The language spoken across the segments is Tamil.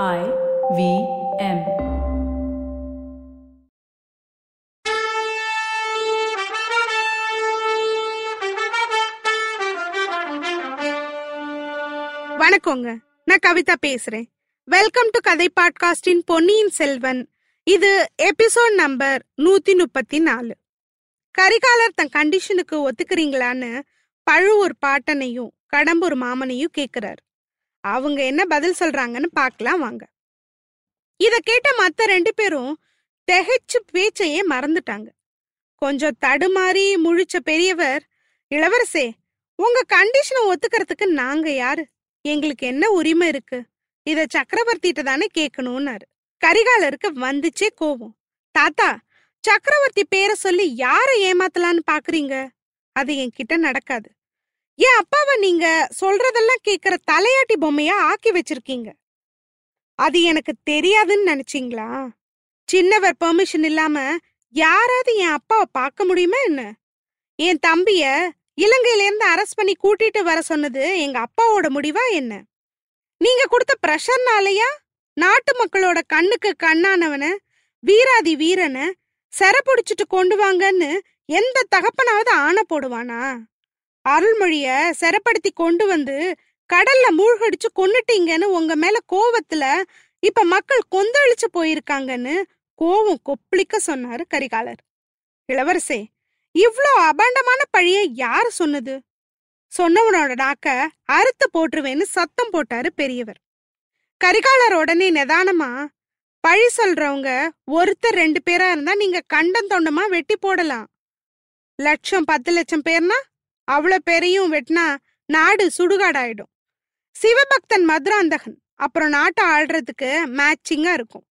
I V M. வணக்கங்க. நான் கவிதா பேசுறேன். வெல்கம் டு கதை பாட்காஸ்டின் பொன்னியின் செல்வன். இது எபிசோட் நம்பர் நூத்தி முப்பத்தி நாலு கரிகாலர் தன் கண்டிஷனுக்கு ஒத்துக்கிறீங்களான்னு பழுவூர் பாட்டனையும் கடம்பூர் மாமனையும் கேக்குறாரு. அவங்க என்ன பதில் சொல்றாங்கன்னு பார்க்கலாம் வாங்க. இத கேட்ட மத்த ரெண்டு பேரும் திகைச்சு பேச்சையே மறந்துட்டாங்க. கொஞ்சம் தடுமாறி முழிச்ச பெரியவர் இளவரசே உங்க கண்டிஷனை ஒத்துக்கிறதுக்கு நாங்க யாரு? எங்களுக்கு என்ன உரிமை இருக்கு? இத சக்கரவர்த்திட்ட தானே கேட்கணும்னாரு கரிகாலருக்கு வந்துச்சே கோவம் தாத்தா சக்கரவர்த்தி பேரை சொல்லி யார ஏமாத்தலான்னு பாக்குறீங்க? அது என்கிட்ட நடக்காது. என் அப்பாவை நீங்க சொல்றதெல்லாம் கேக்குற தலையாட்டி பொம்மையா ஆக்கி வச்சிருக்கீங்க. அது எனக்கு தெரியாதுன்னு நினைச்சீங்களா? சின்னவர் பெர்மிஷன் இல்லாம யாராவது என் அப்பாவை பார்க்க முடியுமா என்ன? என் தம்பிய இலங்கையிலேருந்து அரெஸ்ட் பண்ணி கூட்டிட்டு வர சொன்னது எங்க அப்பாவோட முடிவா என்ன? நீங்க கொடுத்த பிரஷர்னாலயா? நாட்டு மக்களோட கண்ணுக்கு கண்ணானவன வீராதி வீரனை செரப்புடிச்சிட்டு கொண்டு வாங்கன்னு எந்த தகப்பனாவது ஆணை போடுவானா? அருள்மொழிய சிறப்படுத்தி கொண்டு வந்து கடல்ல மூழ்கடிச்சு கொன்னுட்டீங்கன்னு உங்க மேல கோவத்துல இப்ப மக்கள் கொந்தளிச்சு போயிருக்காங்கன்னு கோவம் கொப்பளிக்க சொன்னாரு கரிகாலர். இளவரசே இவ்ளோ அபாண்டமான பழிய யாரு சொன்னது? சொன்னவனோட நாக்க அறுத்து போட்டுருவேன்னு சத்தம் போட்டாரு பெரியவர். கரிகாலர் உடனே நிதானமா பழி சொல்றவங்க ஒருத்தர் ரெண்டு பேரா இருந்தா நீங்க கண்டம் தொண்டமா வெட்டி போடலாம். லட்சம் பத்து லட்சம் பேர்னா அவ்வளோ பேரையும் வெட்டினா நாடு சுடுகாடாயிடும். சிவபக்தன் மதுராந்தகன் அப்புறம் நாட்டை ஆள்றதுக்கு மேட்சிங்கா இருக்கும்.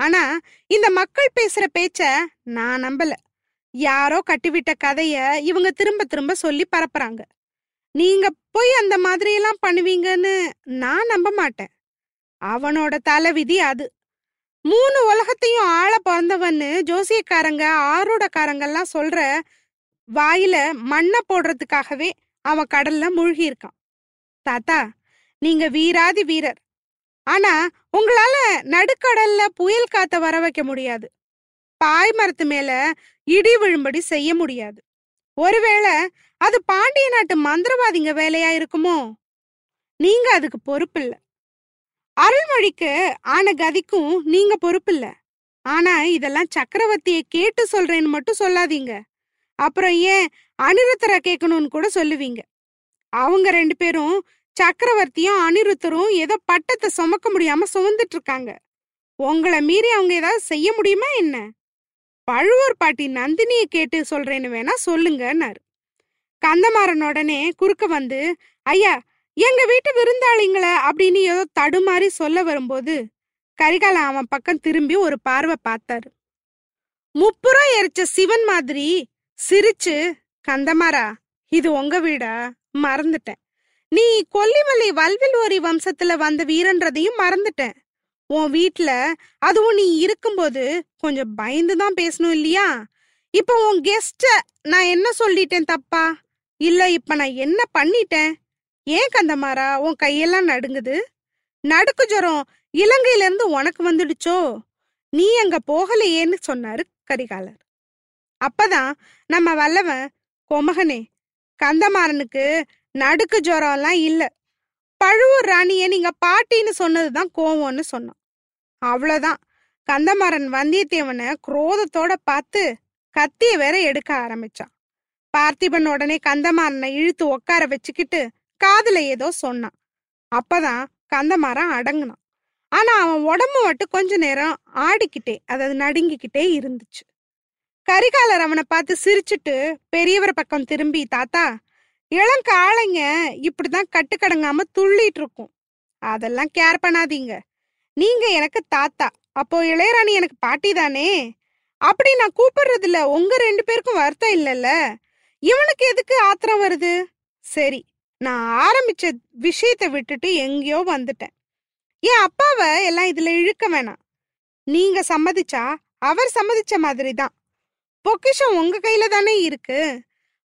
ஆனா இந்த மக்கள் பேசுற பேச்ச நான் நம்பல. யாரோ கட்டிவிட்ட கதைய இவங்க திரும்ப திரும்ப சொல்லி பரப்புறாங்க. நீங்க போய் அந்த மாதிரி எல்லாம் பண்ணுவீங்கன்னு நான் நம்ப மாட்டேன். அவனோட தலைவிதி அது. மூணு உலகத்தையும் ஆள பிறந்தவன்னு ஜோசியக்காரங்க ஆரோடக்காரங்கெல்லாம் சொல்ற வாயில மண்ணை போடுறதுக்காகவே அவன் கடல்ல மூழ்கி இருக்கான் தாத்தா நீங்க வீராதி வீரர். ஆனா உங்களால நடுக்கடல்ல புயல் காத்த வர வைக்க முடியாது. பாய் மரத்து மேல இடி விழும்படி செய்ய முடியாது. ஒருவேளை அது பாண்டிய நாட்டு மந்திரவாதிங்க வேலையா இருக்குமோ? நீங்க அதுக்கு பொறுப்பில்ல. அருள்மொழிக்கு ஆன கதிக்கும் நீங்க பொறுப்பில்ல. ஆனா இதெல்லாம் சக்கரவர்த்திய கேட்டு சொல்றேன்னு மட்டும் சொல்லாதீங்க. அப்புறம் ஏன் அனிருத்தரை கேட்கணும்னு கூட சொல்லுவீங்க. அவங்க ரெண்டு பேரும் சக்கரவர்த்தியும் அனிருத்தரும் ஏதோ பட்டத்தை சுமக்க முடியாம சுமந்துட்டு இருக்காங்க உங்களை மீறி அவங்க ஏதாவது செய்ய முடியுமா என்ன? பழுவூர் பாட்டி நந்தினிய கேட்டு சொல்றேன்னு வேணா சொல்லுங்கன்னாரு. கந்தமாறன் உடனே குறுக்க வந்து ஐயா எங்க வீட்டு விருந்தாளிங்கள அப்படின்னு ஏதோ தடுமாறி சொல்ல வரும்போது கரிகால அவன் பக்கம் திரும்பி ஒரு பார்வை பார்த்தாரு. முப்புறம் எரிச்ச சிவன் மாதிரி சிரிச்சு கந்தமாரா இது உங்க வீடா? மறந்துட்டேன். நீ கொல்லிமலை வல்வில்வோரி வம்சத்துல வந்த வீரன்றதையும் மறந்துட்டேன். உன் வீட்ல அதுவும் நீ இருக்கும்போது கொஞ்சம் பயந்து தான் பேசணும் இல்லையா? இப்ப உன் கெஸ்ட நான் என்ன சொல்லிட்டேன் தப்பா? இல்ல இப்ப நான் என்ன பண்ணிட்டேன்? ஏன் கந்தமாரா உன் கையெல்லாம் நடுங்குது? நடுக்கு ஜுரம் இலங்கையில இருந்து உனக்கு வந்துடுச்சோ? நீ அங்க போகலையேன்னு சொன்னாரு கரிகாலர். அப்பதான் நம்ம வல்லவன் கொமகனே. கந்தமாறனுக்கு நடுக்கு ஜுரம் எல்லாம் இல்ல. பழுவூர் ராணிய நீங்க பாட்டின்னு சொன்னதுதான் கோவம்னு சொன்னான். அவ்வளவுதான். கந்தமாறன் வந்தியத்தேவனை குரோதத்தோட பார்த்து கத்திய வேற எடுக்க ஆரம்பிச்சான். பார்த்திபன் உடனே கந்தமாறனை இழுத்து உட்கார வச்சுக்கிட்டு காதுல ஏதோ சொன்னான். அப்பதான் கந்தமாறன் அடங்குனான். ஆனா அவன் உடம்பு மட்டும் கொஞ்ச நேரம் ஆடிக்கிட்டே அதாவது நடுங்கிக்கிட்டே இருந்துச்சு. கரிகாலர் அவனை பார்த்து சிரிச்சுட்டு பெரியவர் பக்கம் திரும்பி தாத்தா இளங்காளைங்க இப்படிதான் கட்டுக்கடங்காம துள்ளிட்டு இருக்கும். அதெல்லாம் கேர் பண்ணாதீங்க. நீங்க எனக்கு தாத்தா அப்போ இளையராணி எனக்கு பாட்டி தானே? அப்படி நான் கூப்பிடுறதுல உங்க ரெண்டு பேருக்கும் வருத்தம் இல்லைல்ல? இவனுக்கு எதுக்கு ஆத்திரம் வருது? சரி நான் ஆரம்பிச்ச விஷயத்தை விட்டுட்டு எங்கேயோ வந்துட்டேன். என் அப்பாவை எல்லாம் இதுல இழுக்க வேணாம். நீங்க சம்மதிச்சா அவர் சம்மதிச்ச மாதிரி தான் பொக்கிஷம் உங்க கையில தானே இருக்கு.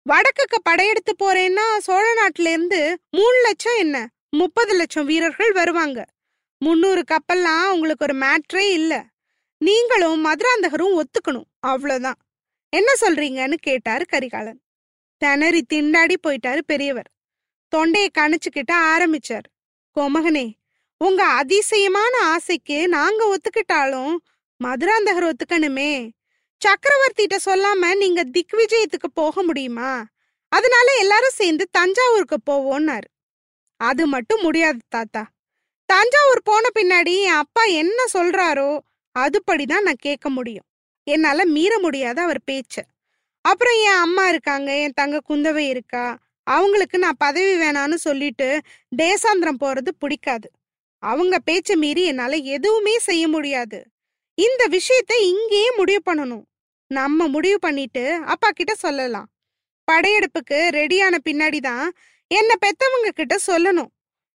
வடக்குக்கு படையெடுத்து போறேன்னா சோழ நாட்டுல இருந்து மூணு லட்சம் என்ன? முப்பது லட்சம் வீரர்கள் வருவாங்க. முன்னூறு கப்பல்லாம் உங்களுக்கு ஒரு மேட்ரே இல்ல. நீங்களும் மதுராந்தகரும் ஒத்துக்கணும். அவ்வளவுதான். என்ன சொல்றீங்கன்னு கேட்டாரு கரிகாலன். திணறி திண்டாடி போயிட்டாரு பெரியவர். தொண்டையை கணிச்சுக்கிட்ட ஆரம்பிச்சார். கோமகனே உங்க அதிசயமான ஆசைக்கு நாங்க ஒத்துக்கிட்டாலும் மதுராந்தகர் ஒத்துக்கணுமே. சக்கரவர்த்திட்ட சொல்லாம நீங்க திக்விஜயத்துக்கு போக முடியுமா? அதனால எல்லாரும் சேர்ந்து தஞ்சாவூருக்கு போவோம்னாரு அது மட்டும் முடியாது தாத்தா. தஞ்சாவூர் போன பின்னாடி என் அப்பா என்ன சொல்றாரோ அதுபடிதான் நான் கேட்க முடியும். என்னால மீற முடியாத அவர் பேச்ச. அப்புறம் என் அம்மா இருக்காங்க என் தங்க குந்தவை இருக்கா அவங்களுக்கு நான் பதவி வேணான்னு சொல்லிட்டு தேசாந்திரம் போறது பிடிக்காது. அவங்க பேச்ச மீறி என்னால எதுவுமே செய்ய முடியாது. இந்த விஷயத்த இங்கேயே முடிவு பண்ணணும். நம்ம முடிவு பண்ணிட்டு அப்பா கிட்ட சொல்லலாம். படையெடுப்புக்கு ரெடியான பின்னாடி தான் என்ன பெத்தவங்க கிட்ட சொல்லணும்.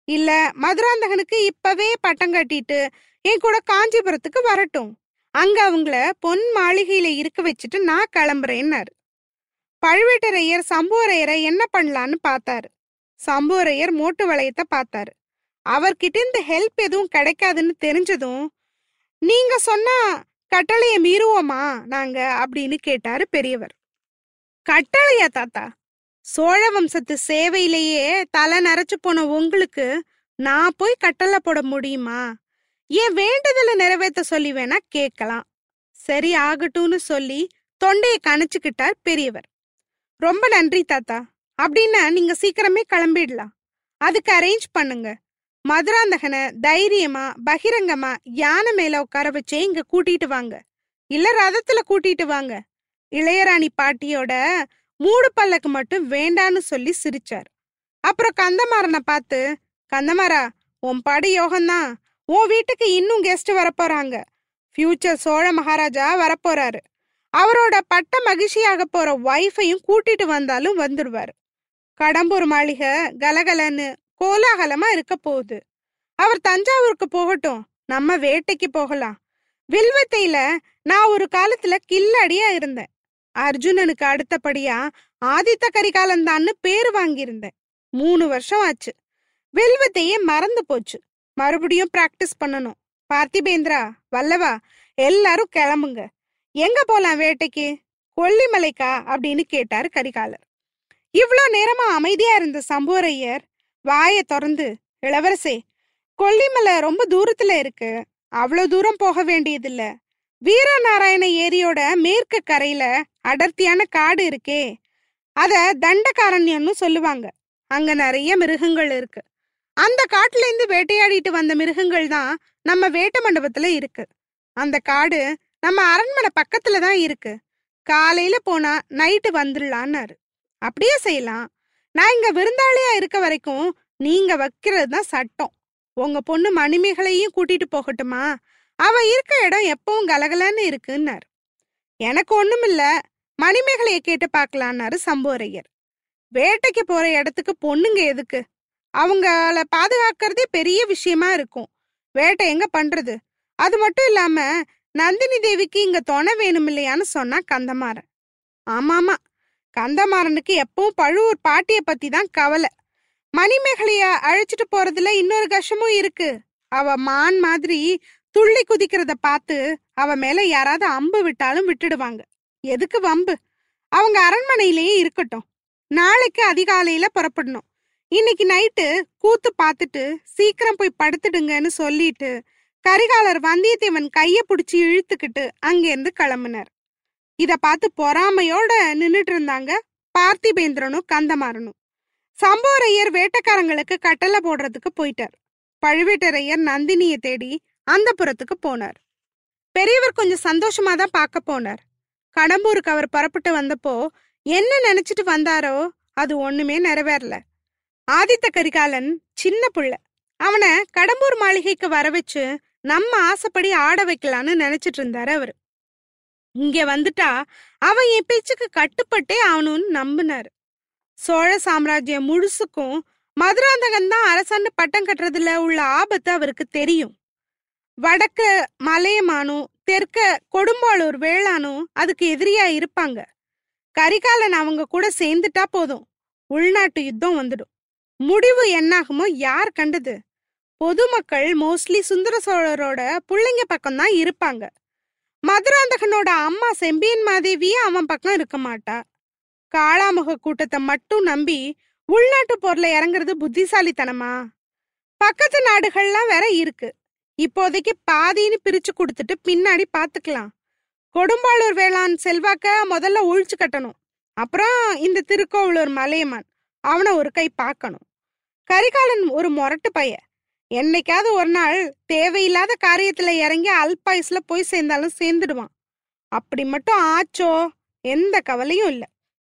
இல்ல மதுராந்தகனுக்கு இப்பவே பட்டம் கட்டிட்டு என் கூட காஞ்சிபுரத்துக்கு வரட்டும். அங்க அவங்கள பொன் மாளிகையில இருக்க வச்சுட்டு நான் கிளம்புறேன்னாரு. பழுவேட்டரையர் சம்புவரையரை என்ன பண்ணலான்னு பார்த்தாரு. சம்புவரையர் மோட்டு வளையத்தை பார்த்தாரு. அவர்கிட்ட இந்த ஹெல்ப் எதுவும் கிடைக்காதுன்னு தெரிஞ்சதும் நீங்க சொன்னா கட்டளைய மீறுவோமா நாங்க? அப்படின்னு கேட்டாரு பெரியவர். கட்டளையா தாத்தா? சோழ வம்சத்து சேவையிலேயே தலை நரைச்சு போன உங்களுக்கு நான் போய் கட்டளை போட முடியுமா? என் வேண்டுதலை நிறைவேற்ற சொல்லி வேணா கேட்கலாம். சரி ஆகட்டும்னு சொல்லி தொண்டையை கணச்சுக்கிட்டார் பெரியவர். ரொம்ப நன்றி தாத்தா. அப்படின்னா நீங்க சீக்கிரமே கிளம்பிடலாம். அதுக்கு அரேஞ்ச் பண்ணுங்க. மதுராந்தகனை தைரியமா பகிரங்கமா யானை மேல உட்கார வச்சே இங்க கூட்டிட்டு வாங்க. இல்ல ரதத்துல கூட்டிட்டு வாங்க. இளையராணி பாட்டியோட மூடு பல்லக்கு மட்டும் வேண்டான்னு சொல்லி சிரிச்சார். அப்புறம் கந்தமாறனை பார்த்து கந்தமாரா உன் பாடு யோகம்தான். உன் வீட்டுக்கு இன்னும் கெஸ்ட் வரப்போறாங்க. ஃபியூச்சர் சோழ மகாராஜா வரப்போறாரு. அவரோட பட்ட மகிழ்ச்சியாக போற ஒய்ஃபையும் கூட்டிட்டு வந்தாலும் வந்துடுவாரு கடம்பூர் மாளிகை கலகலன்னு கோலாகலமா இருக்க போகுது. அவர் தஞ்சாவூருக்கு போகட்டும். நம்ம வேட்டைக்கு போகலாம். வில்வத்தையில நான் ஒரு காலத்துல கில்லடியா இருந்தேன். அர்ஜுனனுக்கு அடுத்தபடியா ஆதித்த கரிகாலந்தான்னு பேர் வாங்கியிருந்தேன். மூணு வருஷம் ஆச்சு. வில்வத்தையே மறந்து போச்சு. மறுபடியும் பிராக்டிஸ் பண்ணணும். பார்த்திபேந்திரா வல்லவா எல்லாரும் கிளம்புங்க. எங்க போலாம் வேட்டைக்கு? கொல்லிமலைக்கா? அப்படின்னு கேட்டாரு கரிகாலர். இவ்ளோ நேரமா அமைதியா இருந்த சம்புவரையர் வாயை திறந்து இளவரசே கொல்லிமலை ரொம்ப தூரத்துல இருக்கு. அவ்வளவு தூரம் போக வேண்டியதில்ல. வீரநாராயண ஏரியோட மேற்கு கரையில அடர்த்தியான காடு இருக்கே. அத தண்டகாரண்யம்னு சொல்லுவாங்க. அங்க நிறைய மிருகங்கள் இருக்கு. அந்த காட்டுல இருந்து வேட்டையாடிட்டு வந்த மிருகங்கள் தான் நம்ம வேட்ட மண்டபத்துல இருக்கு. அந்த காடு நம்ம அரண்மனை பக்கத்துல தான் இருக்கு. காலையில போனா நைட்டு வந்துடலான்னாரு. அப்படியே செய்யலாம். நான் இங்க விருந்தாளியா இருக்க வரைக்கும் நீங்க வைக்கிறது தான் சட்டம். உங்க பொண்ணு மணிமேகலையும் கூட்டிட்டு போகட்டுமா? அவ இருக்க இடம் எப்பவும் கலகலன்னு இருக்குன்னாரு. எனக்கு ஒண்ணுமில்ல மணிமேகலைய கேட்டு பார்க்கலான்னாரு சம்போரையர் வேட்டைக்கு போற இடத்துக்கு பொண்ணுங்க எதுக்கு? அவங்கள பாதுகாக்கிறதே பெரிய விஷயமா இருக்கும். வேட்டை எங்க பண்றது? அது மட்டும் இல்லாம நந்தினி தேவிக்கு இங்க துணை வேணும் இல்லையான்னு சொன்னா கந்தமாறன். ஆமாமா. கந்தமாறனுக்கு எப்பவும் பழுவூர் பாட்டிய பத்தி தான் கவலை. மணிமேகலைய அழைச்சிட்டு போறதுல இன்னொரு கஷ்டமும் இருக்கு. அவ மான் மாதிரி துள்ளி குதிக்கிறத பார்த்து அவ மேல யாராவது அம்பு விட்டாலும் விட்டுடுவாங்க. எதுக்கு வம்பு? அவங்க அரண்மனையிலேயே இருக்கட்டும். நாளைக்கு அதிகாலையில புறப்படணும். இன்னைக்கு நைட்டு கூத்து பார்த்துட்டு சீக்கிரம் போய் படுத்துடுங்கன்னு சொல்லிட்டு கரிகாலர் வந்தியத்தேவன் கைய பிடிச்சி இழுத்துக்கிட்டு அங்கேருந்து கிளம்புனார். இத பார்த்து பொறாமையோட நின்னுட்டு இருந்தாங்க பார்த்திபேந்திரனும் கந்தமாறனும். சம்போரையர் வேட்டக்காரங்களுக்கு கட்டளை போடுறதுக்கு போயிட்டார். பழுவேட்டரையர் நந்தினிய தேடி அந்த புறத்துக்கு போனார். பெரியவர் கொஞ்சம் சந்தோஷமா தான் பார்க்க போனார். கடம்பூருக்கு அவர் புறப்பட்டு வந்தப்போ என்ன நினைச்சிட்டு வந்தாரோ அது ஒண்ணுமே நிறைவேறல. ஆதித்த கரிகாலன் சின்ன புள்ள. அவனை கடம்பூர் மாளிகைக்கு வர வச்சு நம்ம ஆசைப்படி ஆட வைக்கலான்னு நினைச்சிட்டு இருந்தாரு அவரு. இங்க வந்துட்டா அவன் என் பேச்சுக்கு கட்டுப்பட்டே ஆகணும்னு நம்பினாரு. சோழ சாம்ராஜ்யம் முழுசுக்கும் மதுராந்தகன் தான் அரசன்னு பட்டம் கட்டுறதுல உள்ள ஆபத்து அவருக்கு தெரியும். வடக்கு மலையமானும் தெற்க கொடும்பாளூர் வேளானும் அதுக்கு எதிரியா இருப்பாங்க. கரிகாலன் அவங்க கூட சேர்ந்துட்டா போதும். உள்நாட்டு யுத்தம் வந்துடும். முடிவு என்னாகுமோ யார் கண்டது? பொதுமக்கள் மோஸ்ட்லி சுந்தர சோழரோட பிள்ளைங்க பக்கம் தான் இருப்பாங்க. மதுராந்தகனோட அம்மா செம்பியன் மாதேவியே அவன் பக்கம் இருக்க மாட்டா. காளாமுக கூட்டத்தை மட்டும் நம்பி உள்நாட்டு போர்ல இறங்குறது புத்திசாலித்தனமா? பக்கத்து நாடுகள்லாம் வேற இருக்கு. இப்போதைக்கு பாதின்னு பிரிச்சு கொடுத்துட்டு பின்னாடி பாத்துக்கலாம். கொடும்பாளூர் வேளாண் செல்வாக்க முதல்ல ஒழிச்சு கட்டணும். அப்புறம் இந்த திருக்கோவலூர் மலையமான் அவனை ஒரு கை பார்க்கணும் கரிகாலன் ஒரு முரட்டு பையன். என்னைக்காவது ஒரு நாள் தேவையில்லாத காரியத்துல இறங்கி அல்பாயுஸ்ல போய் சேர்ந்தாலும் சேர்ந்துடுவான். அப்படி மட்டும் ஆச்சோ? எந்த கவலையும் இல்ல.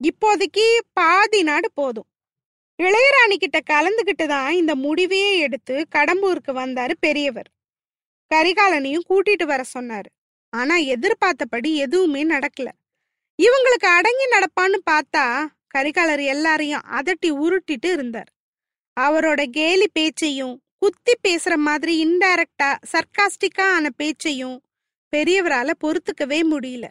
இப்போதைக்கு பாதி நாடு போதும். இளையராணி கிட்ட கலந்துகிட்டு தான் இந்த முடிவையே எடுத்து கடம்பூருக்கு வந்தாரு பெரியவர். கரிகாலனையும் கூட்டிட்டு வர சொன்னாரு. ஆனா எதிர்பார்த்தபடி எதுவுமே நடக்கல. இவங்களுக்கு அடங்கி நடப்பான்னு பார்த்தா கரிகாலர் எல்லாரையும் அதட்டி உருட்டிட்டு இருந்தார். அவரோட கேலி பேச்சையும் குத்தி பேசுற மாதிரி இன்டைரக்டா சர்க்காஸ்டிக்கா ஆன பேச்சையும் பெரியவரால பொறுத்துக்கவே முடியல.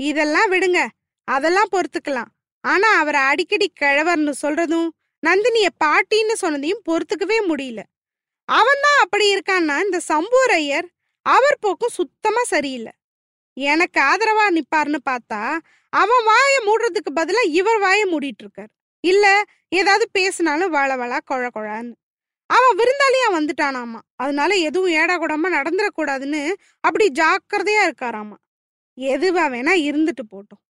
இதெல்லாம் விடுங்க அதெல்லாம் பொறுத்துக்கலாம். ஆனா அவரை அடிக்கடி கிழவர்னு சொல்றதும் நந்தினிய பாட்டின்னு சொன்னதையும் பொறுத்துக்கவே முடியல. அவன் தான் அப்படி இருக்கான்னா இந்த சம்பூரையர் அவர் போக்கும் சுத்தமா சரியில்லை. எனக்கு ஆதரவா நிப்பாருன்னு பார்த்தா அவன் வாயை மூடுறதுக்கு பதிலா இவர் வாயை மூடிட்டு இருக்காரு. இல்ல ஏதாவது பேசினாலும் வள வளா கொழ கொழான்னு. அவன் விருந்தாளியா வந்துட்டானாமா. அதனால எதுவும் ஏடா கூடாம நடந்துடக்கூடாதுன்னு அப்படி ஜாக்கிரதையா இருக்காராமா. எதுவா வேணா இருந்துட்டு போட்டோம்.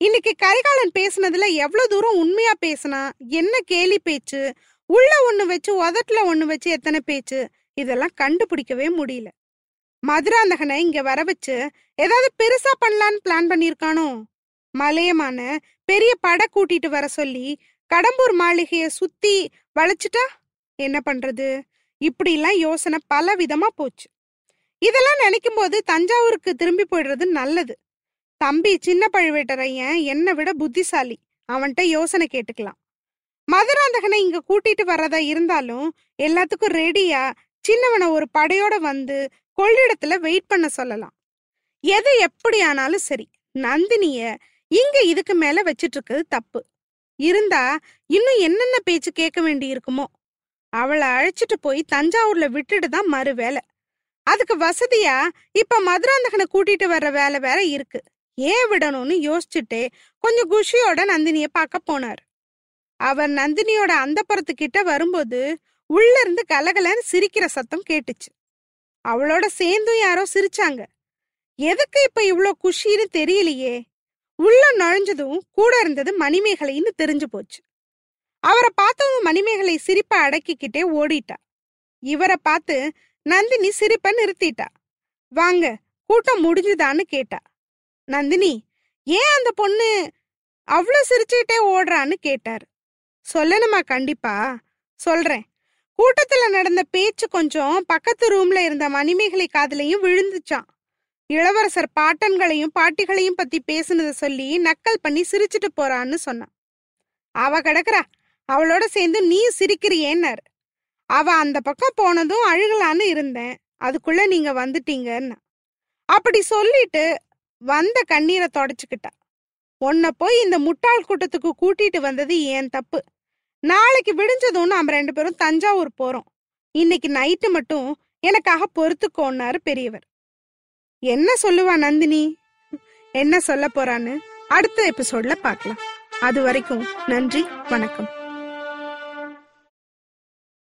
இன்னைக்கு கரிகாலன் பேசுனதுல எவ்வளவு தூரம் உண்மையா பேசினா என்ன கேலி பேச்சு உள்ள ஒண்ணு வச்சு உதட்டுல ஒண்ணு வச்சு எத்தனை பேச்சு இதெல்லாம் கண்டுபிடிக்கவே முடியல. மதுராந்தகனை இங்க வர வச்சு ஏதாவது பெருசா பண்ணலான்னு பிளான் பண்ணிருக்கானோ மலையமான பெரிய படை கூட்டிட்டு வர சொல்லி கடம்பூர் மாளிகைய சுத்தி வளைச்சிட்டா? என்ன பண்றது? இப்படி எல்லாம் யோசனை பல விதமா போச்சு. இதெல்லாம் நினைக்கும் போது தஞ்சாவூருக்கு திரும்பி போயிடுறது நல்லது. தம்பி சின்ன பழுவேட்டரையன் என்னை விட புத்திசாலி. அவன்கிட்ட யோசனை கேட்டுக்கலாம். மதுராந்தகனை இங்க கூட்டிட்டு வர்றதா இருந்தாலும் எல்லாத்துக்கும் ரெடியா சின்னவனை ஒரு படையோட வந்து கொள்ளிடத்துல வெயிட் பண்ண சொல்லலாம். எது எப்படி ஆனாலும் சரி நந்தினிய இங்க இதுக்கு மேல வச்சிட்டு இருக்கிறது தப்பு. இருந்தா இன்னும் என்னென்ன பேச்சு கேட்க வேண்டி இருக்குமோ அவளை அழைச்சிட்டு போய் தஞ்சாவூர்ல விட்டுட்டு தான் மறு வேலை. அதுக்கு வசதியா இப்ப மதுராந்தகனை கூட்டிட்டு வர்ற வேலை வேற இருக்கு. ஏன் விடணும்னு யோசிச்சுட்டே கொஞ்சம் குஷியோட நந்தினிய பார்க்க போனார். அவர் நந்தினியோட அந்த கிட்ட வரும்போது உள்ள இருந்து கலகலன்னு சிரிக்கிற சத்தம் கேட்டுச்சு. அவளோட சேர்ந்தும் யாரோ சிரிச்சாங்க. எதுக்கு இப்ப இவ்ளோ குஷின்னு தெரியலையே. உள்ள நுழைஞ்சதும் கூட இருந்தது மணிமேகலைன்னு தெரிஞ்சு போச்சு. அவரை பார்த்தவங்க மணிமேகலை சிரிப்பை அடக்கிக்கிட்டே ஓடிட்டா. இவரை பார்த்து நந்தினி சிரிப்பை நிறுத்திட்டா. வாங்க கூட்டம் முடிஞ்சுதான்னு கேட்டா. நந்தினி ஏன் அந்த பொண்ணு அவ்வளோ சிரிச்சுக்கிட்டே ஓடுறான்னு கேட்டாரு. சொல்லணுமா கண்டிப்பா சொல்றேன். கூட்டத்துல நடந்த பேச்சு கொஞ்சம் பக்கத்து ரூம்ல இருந்த மணிமேகலை காதுலயும் விழுந்துச்சான் இளவரசர் பாட்டன்களையும் பாட்டிகளையும் பத்தி பேசுனத சொல்லி நக்கல் பண்ணி சிரிச்சுட்டு போறான்னு சொன்னான். அவ கிடக்குறா அவளோட சேர்ந்து நீ சிரிக்கிறியேன்னாரு. அவ அந்த பக்கம் போனதும் அழுகலான்னு இருந்தேன். அதுக்குள்ள நீங்க வந்துட்டீங்கன்னு. அப்படி சொல்லிட்டு வந்த கண்ணீரை தொடச்சுக்கிட்டா. உன்னை போய் இந்த முட்டாள் கூட்டத்துக்கு கூட்டிட்டு வந்தது ஏன் தப்பு. நாளைக்கு விடிஞ்சதும் நாம ரெண்டு பேரும் தஞ்சாவூர் போறோம். இன்னைக்கு நைட்டு மட்டும் எனக்காக பொறுத்துக்கோன்னாரு பெரியவர். என்ன சொல்லுவா நந்தினி? என்ன சொல்ல போறான்னு? அடுத்த எபிசோட்ல பார்க்கலாம். அது வரைக்கும் நன்றி வணக்கம்.